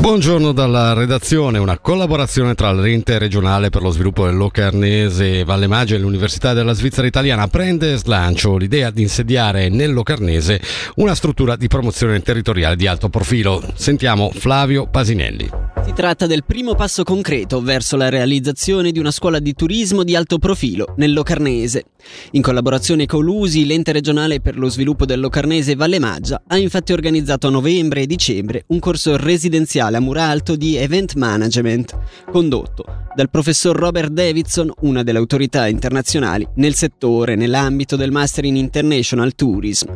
Buongiorno dalla redazione, una collaborazione tra l'ente regionale per lo sviluppo del Locarnese e Valle Magia e l'Università della Svizzera Italiana prende slancio l'idea di insediare nel Locarnese una struttura di promozione territoriale di alto profilo. Sentiamo Flavio Pasinelli. Si tratta del primo passo concreto verso la realizzazione di una scuola di turismo di alto profilo nel Locarnese. In collaborazione con l'USI, l'ente regionale per lo sviluppo del Locarnese Valle Maggia ha infatti organizzato a novembre e dicembre un corso residenziale a Muralto di Event Management, condotto dal professor Robert Davidson, una delle autorità internazionali nel settore nell'ambito del Master in International Tourism.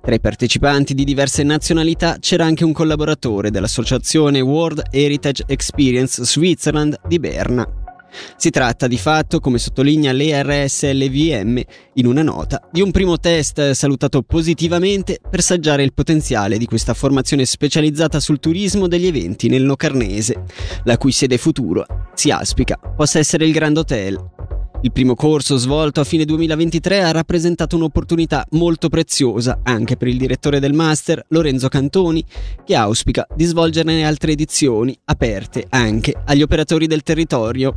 Tra i partecipanti di diverse nazionalità c'era anche un collaboratore dell'associazione World Heritage Experience Switzerland di Berna. Si tratta di fatto, come sottolinea l'ERSLVM in una nota, di un primo test salutato positivamente per saggiare il potenziale di questa formazione specializzata sul turismo degli eventi nel Locarnese, la cui sede futuro si auspica possa essere il Grand Hotel. Il primo corso svolto a fine 2023 ha rappresentato un'opportunità molto preziosa anche per il direttore del master, Lorenzo Cantoni, che auspica di svolgerne altre edizioni aperte anche agli operatori del territorio.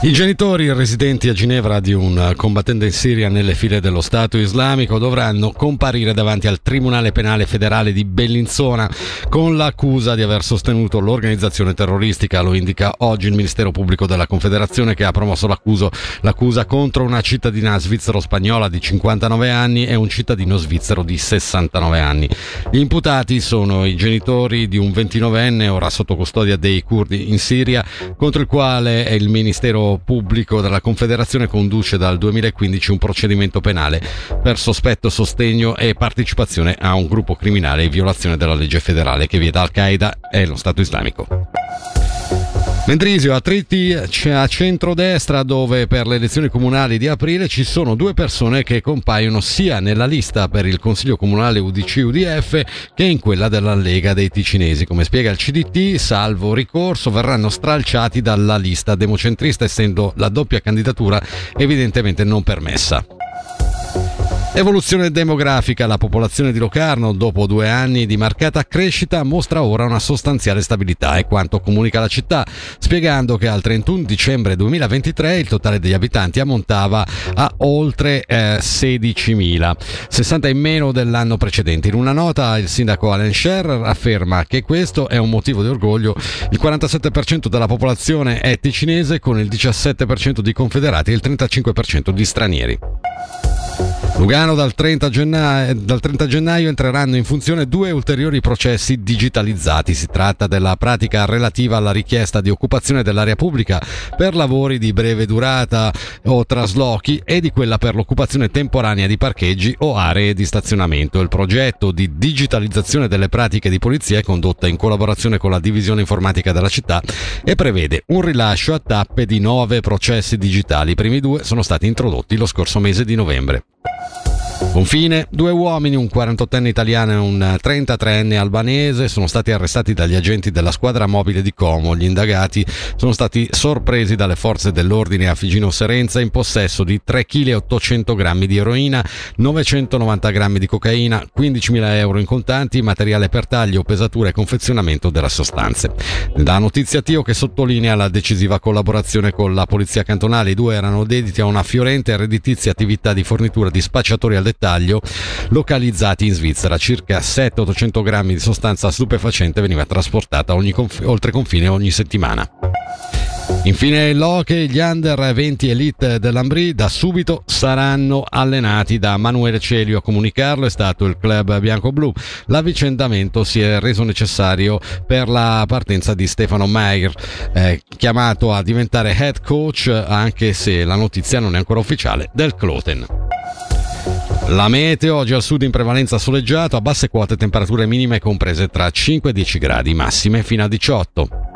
I genitori residenti a Ginevra di un combattente in Siria nelle file dello Stato islamico dovranno comparire davanti al Tribunale Penale Federale di Bellinzona con l'accusa di aver sostenuto l'organizzazione terroristica. Lo indica oggi il Ministero Pubblico della Confederazione che ha promosso l'accusa contro una cittadina svizzero-spagnola di 59 anni e un cittadino svizzero di 69 anni. Gli imputati sono i genitori di un 29enne ora sotto custodia dei curdi in Siria contro il quale il Ministero pubblico della Confederazione conduce dal 2015 un procedimento penale per sospetto, sostegno e partecipazione a un gruppo criminale e violazione della legge federale che vieta Al-Qaeda e lo Stato islamico. Mendrisio, a Tritti a centrodestra dove per le elezioni comunali di aprile ci sono due persone che compaiono sia nella lista per il Consiglio Comunale UDC-UDF che in quella della Lega dei Ticinesi. Come spiega il CDT, salvo ricorso, verranno stralciati dalla lista democentrista essendo la doppia candidatura evidentemente non permessa. Evoluzione demografica. La popolazione di Locarno, dopo due anni di marcata crescita, mostra ora una sostanziale stabilità, è quanto comunica la città, spiegando che al 31 dicembre 2023 il totale degli abitanti ammontava a oltre eh, 16.000, 60 in meno dell'anno precedente. In una nota il sindaco Alan Scherer afferma che questo è un motivo di orgoglio. Il 47% della popolazione è ticinese con il 17% di confederati e il 35% di stranieri. Lugano dal 30, gennaio, dal 30, gennaio, entreranno in funzione due ulteriori processi digitalizzati. Si tratta della pratica relativa alla richiesta di occupazione dell'area pubblica per lavori di breve durata o traslochi e di quella per l'occupazione temporanea di parcheggi o aree di stazionamento. Il progetto di digitalizzazione delle pratiche di polizia è condotta in collaborazione con la divisione informatica della città e prevede un rilascio a tappe di nove processi digitali. I primi due sono stati introdotti lo scorso mese di novembre. Confine, due uomini, un 48enne italiano e un 33enne albanese, sono stati arrestati dagli agenti della squadra mobile di Como. Gli indagati sono stati sorpresi dalle forze dell'ordine a Figino Serenza in possesso di 3 kg 800 grammi di eroina, 990 grammi di cocaina, 15.000 euro in contanti, materiale per taglio, pesatura e confezionamento delle sostanze. La notizia Tio che sottolinea la decisiva collaborazione con la polizia cantonale. I due erano dediti a una fiorente e redditizia attività di fornitura di spacciatori al dettaglio localizzati in Svizzera. Circa 700-800 grammi di sostanza stupefacente veniva trasportata conf- oltre confine ogni settimana. Infine l'Hockey, gli under 20 elite dell'Ambri da subito saranno allenati da Manuele Celio. A comunicarlo è stato il club bianco-blu. L'avvicendamento si è reso necessario per la partenza di Stefano Meyer, eh, chiamato a diventare head coach anche se la notizia non è ancora ufficiale del Cloten. La meteo oggi al sud in prevalenza soleggiato, a basse quote temperature minime comprese tra 5 e 10 gradi, massime fino a 18.